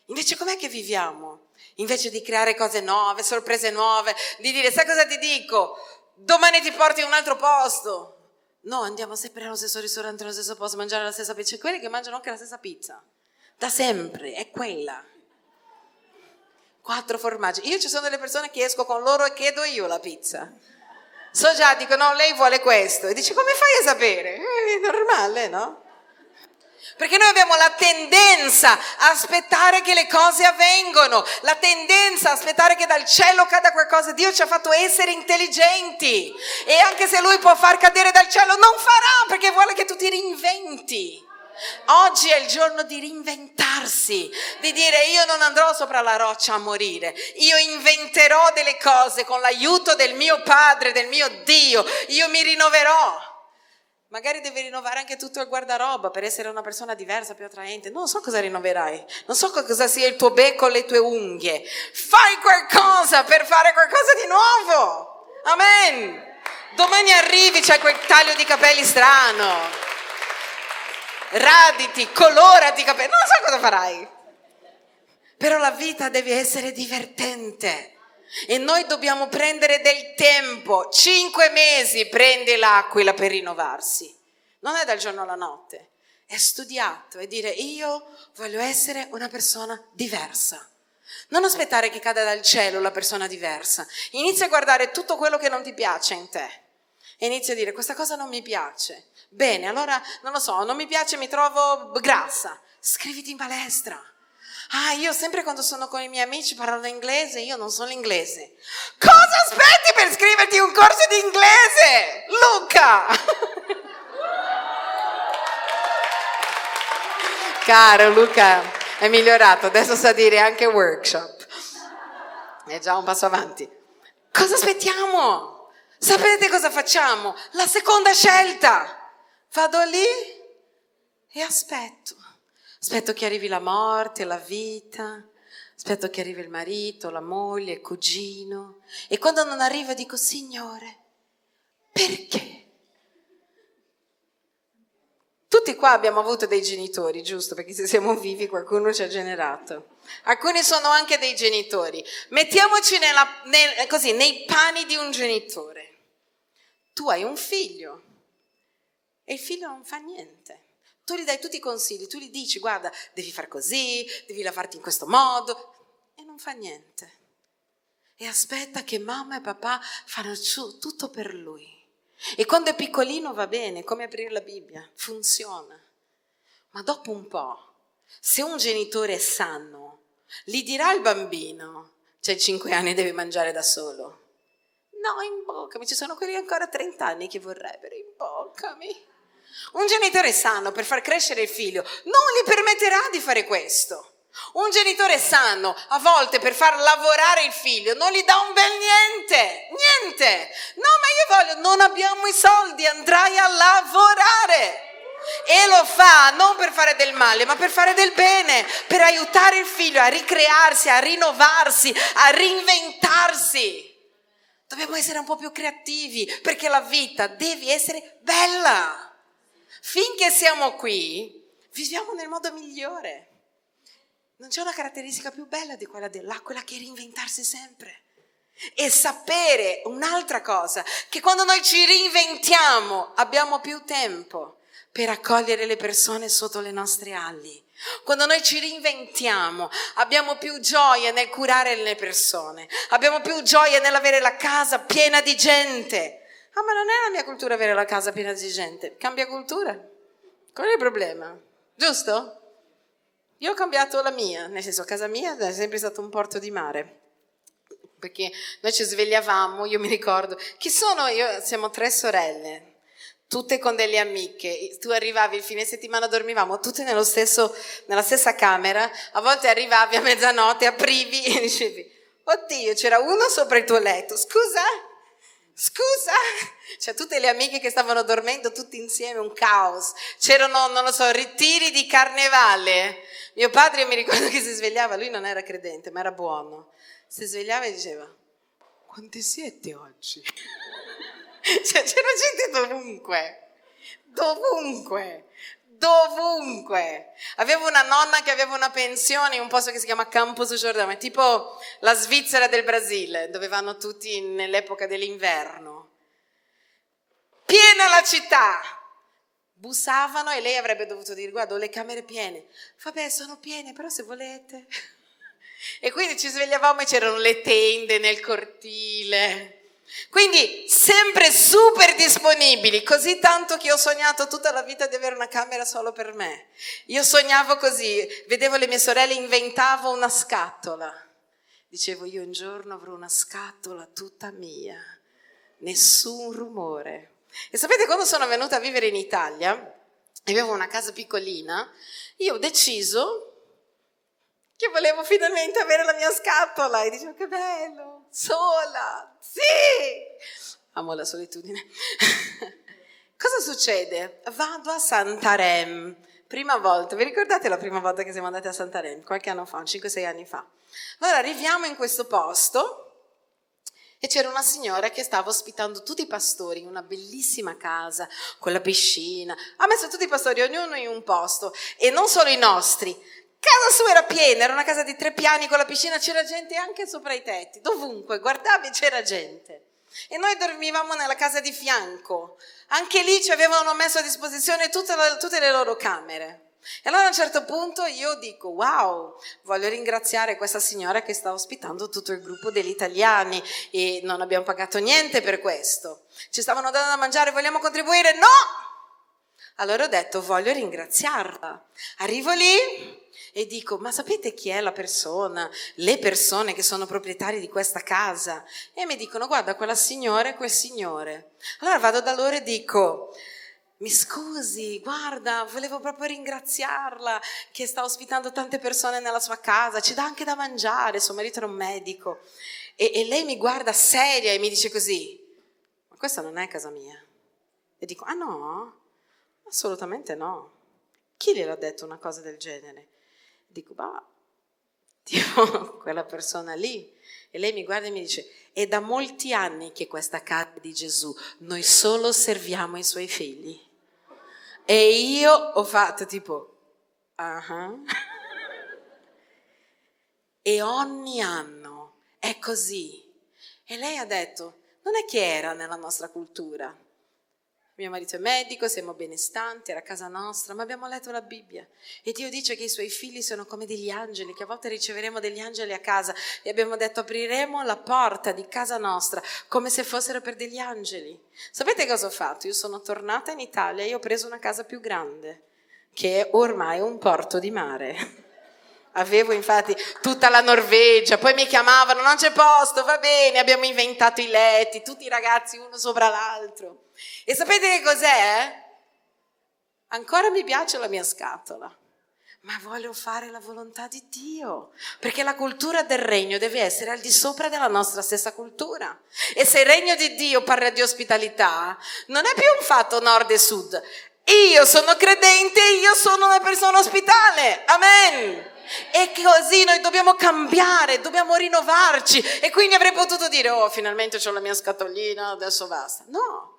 Speaker 2: Invece com'è che viviamo? Invece di creare cose nuove, sorprese nuove, di dire sai cosa ti dico? Domani ti porti in un altro posto. No, andiamo sempre nello stesso ristorante, nello stesso posto, a mangiare la stessa pizza. Quelli che mangiano anche la stessa pizza. Da sempre, è quella. Quattro formaggi. Io ci sono delle persone che esco con loro e chiedo io la pizza. So già, dico no, lei vuole questo. E dice come fai a sapere? Eh, è normale, no? Perché noi abbiamo la tendenza a aspettare che le cose avvengano, la tendenza a aspettare che dal cielo cada qualcosa. Dio ci ha fatto essere intelligenti e anche se Lui può far cadere dal cielo, non farà perché vuole che tu ti reinventi. Oggi è il giorno di reinventarsi, di dire io non andrò sopra la roccia a morire, io inventerò delle cose con l'aiuto del mio Padre, del mio Dio, io mi rinnoverò. Magari devi rinnovare anche tutto il guardaroba per essere una persona diversa, più attraente. Non so cosa rinnoverai, non so cosa sia il tuo becco le tue unghie. Fai qualcosa per fare qualcosa di nuovo. Amen. Domani arrivi, c'è quel taglio di capelli strano. Raditi, colorati i capelli, non so cosa farai. Però la vita deve essere divertente. E noi dobbiamo prendere del tempo, cinque mesi prende l'aquila per rinnovarsi. non è dal giorno alla notte, è studiato e dire io voglio essere una persona diversa. Non aspettare che cada dal cielo la persona diversa. Inizia a guardare tutto quello che non ti piace in te. E inizia a dire questa cosa non mi piace. Bene, allora non lo so, non mi piace, mi trovo grassa. Scriviti in palestra. Ah, io sempre quando sono con i miei amici parlano inglese, io non sono inglese. Cosa aspetti per scriverti un corso di inglese? Luca! Caro Luca, è migliorato, adesso sa dire anche workshop. È già un passo avanti. Cosa aspettiamo? Sapete cosa facciamo? La seconda scelta. Vado lì e aspetto. Aspetto che arrivi la morte, la vita, aspetto che arrivi il marito, la moglie, il cugino. E quando non arriva dico, Signore, perché? Tutti qua abbiamo avuto dei genitori, giusto? Perché se siamo vivi qualcuno ci ha generato. Alcuni sono anche dei genitori. Mettiamoci nella, nel, così, nei panni di un genitore. Tu hai un figlio e il figlio non fa niente. Tu gli dai tutti i consigli, tu gli dici guarda, devi fare così, devi lavarti in questo modo e non fa niente. E aspetta che mamma e papà fanno tutto per lui. E quando è piccolino va bene, come aprire la Bibbia, funziona. Ma dopo un po', se un genitore è sano, gli dirà al bambino, cioè 5 anni devi mangiare da solo. No, imboccami, ci sono quelli ancora 30 anni che vorrebbero, imboccami. Un genitore sano per far crescere il figlio non gli permetterà di fare questo. Un genitore sano a volte per far lavorare il figlio non gli dà un bel niente, niente. No, ma io voglio, non abbiamo i soldi, andrai a lavorare. E lo fa non per fare del male, ma per fare del bene, per aiutare il figlio a ricrearsi, a rinnovarsi, a reinventarsi. Dobbiamo essere un po' più creativi perché la vita deve essere bella. Finché siamo qui, viviamo nel modo migliore. Non c'è una caratteristica più bella di quella dell'aquila che reinventarsi sempre. E sapere un'altra cosa, che quando noi ci reinventiamo abbiamo più tempo per accogliere le persone sotto le nostre ali. Quando noi ci reinventiamo, abbiamo più gioia nel curare le persone, abbiamo più gioia nell'avere la casa piena di gente Ah, ma non è la mia cultura avere la casa piena di gente. Cambia cultura. Qual è il problema? Giusto? Io ho cambiato la mia, nel senso, casa mia è sempre stato un porto di mare. Perché noi ci svegliavamo, io mi ricordo, chi sono io? Siamo tre sorelle, tutte con delle amiche. Tu arrivavi il fine settimana, dormivamo tutte stesso, nella stessa camera. A volte arrivavi a mezzanotte, aprivi e dicevi, oddio, c'era uno sopra il tuo letto. Scusa? Scusa, cioè tutte le amiche che stavano dormendo tutti insieme, un caos. C'erano, non lo so, ritiri di carnevale. Mio padre, mi ricordo che si svegliava, lui non era credente, ma era buono. Si svegliava e diceva, quanti siete oggi? cioè c'era gente dovunque, dovunque dovunque. Avevo una nonna che aveva una pensione in un posto che si chiama Campus Giordano, è tipo la Svizzera del Brasile, dove vanno tutti nell'epoca dell'inverno. Piena la città. Bussavano e lei avrebbe dovuto dire, guarda, ho le camere piene. Vabbè, sono piene, però se volete. E quindi ci svegliavamo e c'erano le tende nel cortile quindi sempre super disponibili, così tanto che ho sognato tutta la vita di avere una camera solo per me. Io sognavo così, vedevo le mie sorelle, inventavo una scatola. Dicevo io un giorno avrò una scatola tutta mia, nessun rumore. E sapete quando sono venuta a vivere in Italia, avevo una casa piccolina, io ho deciso che volevo finalmente avere la mia scatola e dicevo che bello, sola, sì, amo la solitudine. Cosa succede? Vado a Santarem, prima volta, vi ricordate la prima volta che siamo andati a Santarem? Qualche anno fa, 5-6 anni fa. Allora arriviamo in questo posto e c'era una signora che stava ospitando tutti i pastori in una bellissima casa con la piscina. Ha messo tutti i pastori, ognuno in un posto e non solo i nostri, Casa sua era piena, era una casa di tre piani con la piscina, c'era gente anche sopra i tetti, dovunque, guardavi c'era gente. E noi dormivamo nella casa di fianco. Anche lì ci avevano messo a disposizione tutte le, tutte le loro camere. E allora a un certo punto io dico, wow, voglio ringraziare questa signora che sta ospitando tutto il gruppo degli italiani e non abbiamo pagato niente per questo. Ci stavano dando da mangiare, vogliamo contribuire? No! Allora ho detto, voglio ringraziarla. Arrivo lì e dico, ma sapete chi è la persona, le persone che sono proprietari di questa casa? E mi dicono, guarda, quella signora e quel signore. Allora vado da loro e dico, mi scusi, guarda, volevo proprio ringraziarla che sta ospitando tante persone nella sua casa, ci dà anche da mangiare, suo marito era un medico. E, e lei mi guarda seria e mi dice così, ma questa non è casa mia. E dico, ah no? Assolutamente no. Chi gliel'ha detto una cosa del genere? Dico, ma tipo quella persona lì. E lei mi guarda e mi dice, è da molti anni che questa casa di Gesù, noi solo serviamo i suoi figli. E io ho fatto tipo, uh-huh. e ogni anno è così. E lei ha detto, non è che era nella nostra cultura. Mio marito è medico, siamo benestanti, era casa nostra, ma abbiamo letto la Bibbia e Dio dice che i suoi figli sono come degli angeli, che a volte riceveremo degli angeli a casa e abbiamo detto apriremo la porta di casa nostra come se fossero per degli angeli. Sapete cosa ho fatto? Io sono tornata in Italia e ho preso una casa più grande, che è ormai un porto di mare. Avevo infatti tutta la Norvegia, poi mi chiamavano, non c'è posto, va bene, abbiamo inventato i letti, tutti i ragazzi uno sopra l'altro. E sapete che cos'è? Ancora mi piace la mia scatola, ma voglio fare la volontà di Dio, perché la cultura del regno deve essere al di sopra della nostra stessa cultura. E se il regno di Dio parla di ospitalità, non è più un fatto nord e sud. Io sono credente, io sono una persona ospitale. Amen. E così noi dobbiamo cambiare, dobbiamo rinnovarci. E quindi avrei potuto dire, oh, finalmente ho la mia scatolina, adesso basta. No,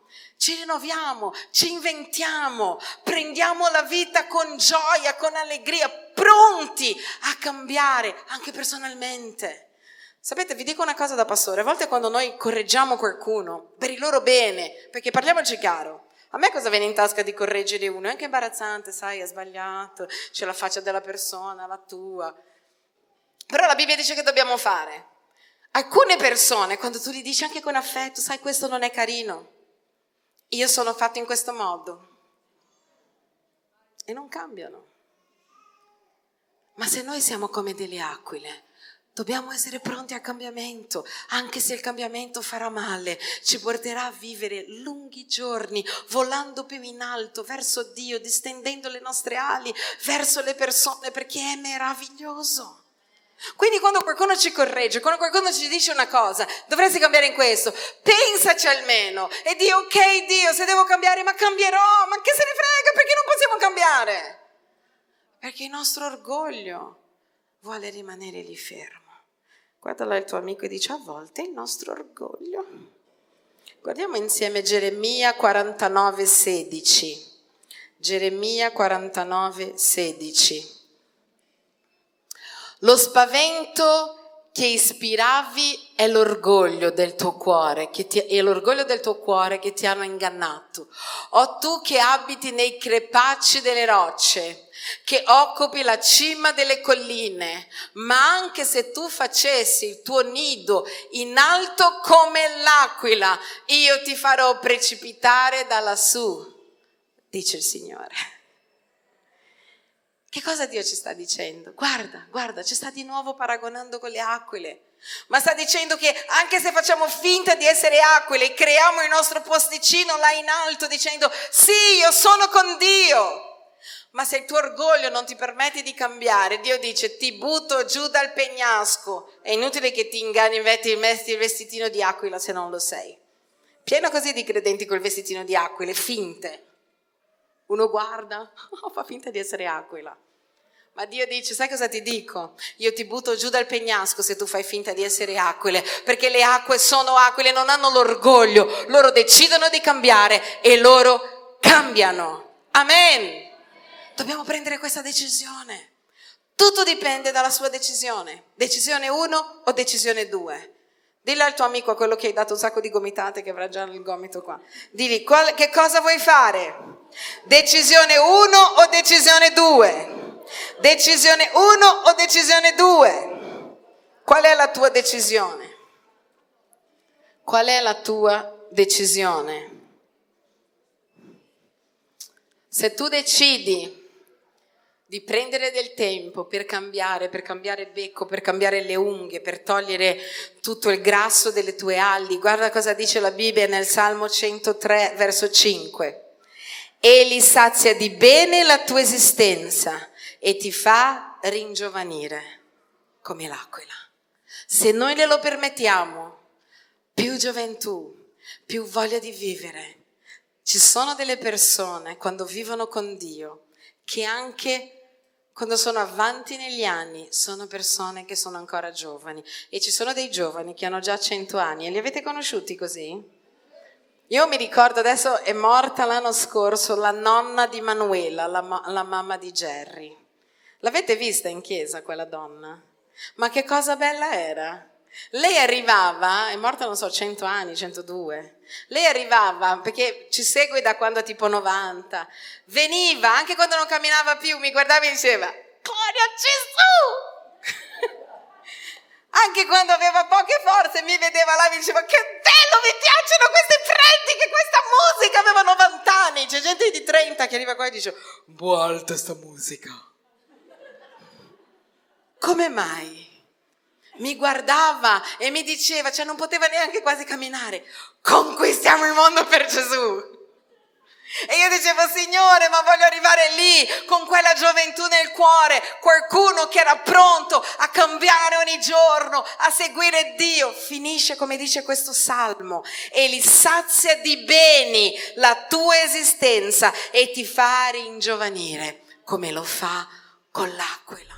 Speaker 2: ci rinnoviamo, ci inventiamo, prendiamo la vita con gioia, con allegria, pronti a cambiare anche personalmente. Sapete, vi dico una cosa da pastore, a volte quando noi correggiamo qualcuno per il loro bene, perché parliamoci chiaro, a me cosa viene in tasca di correggere uno? È anche imbarazzante, sai, ha sbagliato, c'è la faccia della persona, la tua. Però la Bibbia dice che dobbiamo fare. Alcune persone, quando tu gli dici anche con affetto, sai, questo non è carino, io sono fatto in questo modo, e non cambiano. Ma se noi siamo come delle aquile, Dobbiamo essere pronti al cambiamento, anche se il cambiamento farà male, ci porterà a vivere lunghi giorni, volando più in alto verso Dio, distendendo le nostre ali verso le persone, perché è meraviglioso. Quindi quando qualcuno ci corregge, quando qualcuno ci dice una cosa, dovresti cambiare in questo, pensaci almeno e di ok Dio, se devo cambiare, ma cambierò, ma che se ne frega, perché non possiamo cambiare? Perché il nostro orgoglio vuole rimanere lì fermo. Guardala il tuo amico e dice a volte il nostro orgoglio. Guardiamo insieme Geremia 49, 16. Geremia 49, 16. Lo spavento che ispiravi è l'orgoglio del tuo cuore, che ti, è l'orgoglio del tuo cuore che ti hanno ingannato. O tu che abiti nei crepacci delle rocce, che occupi la cima delle colline, ma anche se tu facessi il tuo nido in alto come l'aquila, io ti farò precipitare da lassù, dice il Signore. Che cosa Dio ci sta dicendo? Guarda, guarda, ci sta di nuovo paragonando con le aquile. Ma sta dicendo che anche se facciamo finta di essere aquile, creiamo il nostro posticino là in alto dicendo sì, io sono con Dio. Ma se il tuo orgoglio non ti permette di cambiare, Dio dice ti butto giù dal pegnasco. È inutile che ti inganni e metti il vestitino di aquila se non lo sei. Pieno così di credenti col vestitino di aquile, finte. Uno guarda, oh, fa finta di essere aquila. Ma Dio dice, sai cosa ti dico? Io ti butto giù dal pegnasco se tu fai finta di essere aquile, perché le acque sono aquile, non hanno l'orgoglio, loro decidono di cambiare e loro cambiano. Amen. Dobbiamo prendere questa decisione. Tutto dipende dalla sua decisione. Decisione 1 o decisione 2. Dillo al tuo amico, quello che hai dato un sacco di gomitate, che avrà già il gomito qua. Digli, qual, che cosa vuoi fare? Decisione 1 o decisione 2? Decisione 1 o decisione 2? Qual è la tua decisione? Qual è la tua decisione? Se tu decidi di prendere del tempo per cambiare, per cambiare becco, per cambiare le unghie, per togliere tutto il grasso delle tue ali. Guarda cosa dice la Bibbia nel Salmo 103, verso 5. Egli sazia di bene la tua esistenza e ti fa ringiovanire come l'aquila. Se noi glielo permettiamo, più gioventù, più voglia di vivere. Ci sono delle persone quando vivono con Dio che anche quando sono avanti negli anni sono persone che sono ancora giovani e ci sono dei giovani che hanno già 100 anni e li avete conosciuti così? Io mi ricordo adesso è morta l'anno scorso la nonna di Manuela, la, la mamma di Jerry. L'avete vista in chiesa quella donna? Ma che cosa bella era! Lei arrivava, è morta non so 100 anni, 102. Lei arrivava perché ci segue da quando ha tipo 90. Veniva, anche quando non camminava più, mi guardava e diceva, Gloria a Gesù! anche quando aveva poche forze mi vedeva là e mi diceva che bello, mi piacciono queste prediche, questa musica, aveva 90 anni, c'è gente di 30 che arriva qua e dice
Speaker 3: po' alta sta musica.
Speaker 2: Come mai? Mi guardava e mi diceva, cioè non poteva neanche quasi camminare, conquistiamo il mondo per Gesù. E io dicevo, Signore, ma voglio arrivare lì con quella gioventù nel cuore, qualcuno che era pronto a cambiare ogni giorno, a seguire Dio. Finisce come dice questo salmo, e li sazia di beni la tua esistenza e ti fa ringiovanire come lo fa con l'aquila.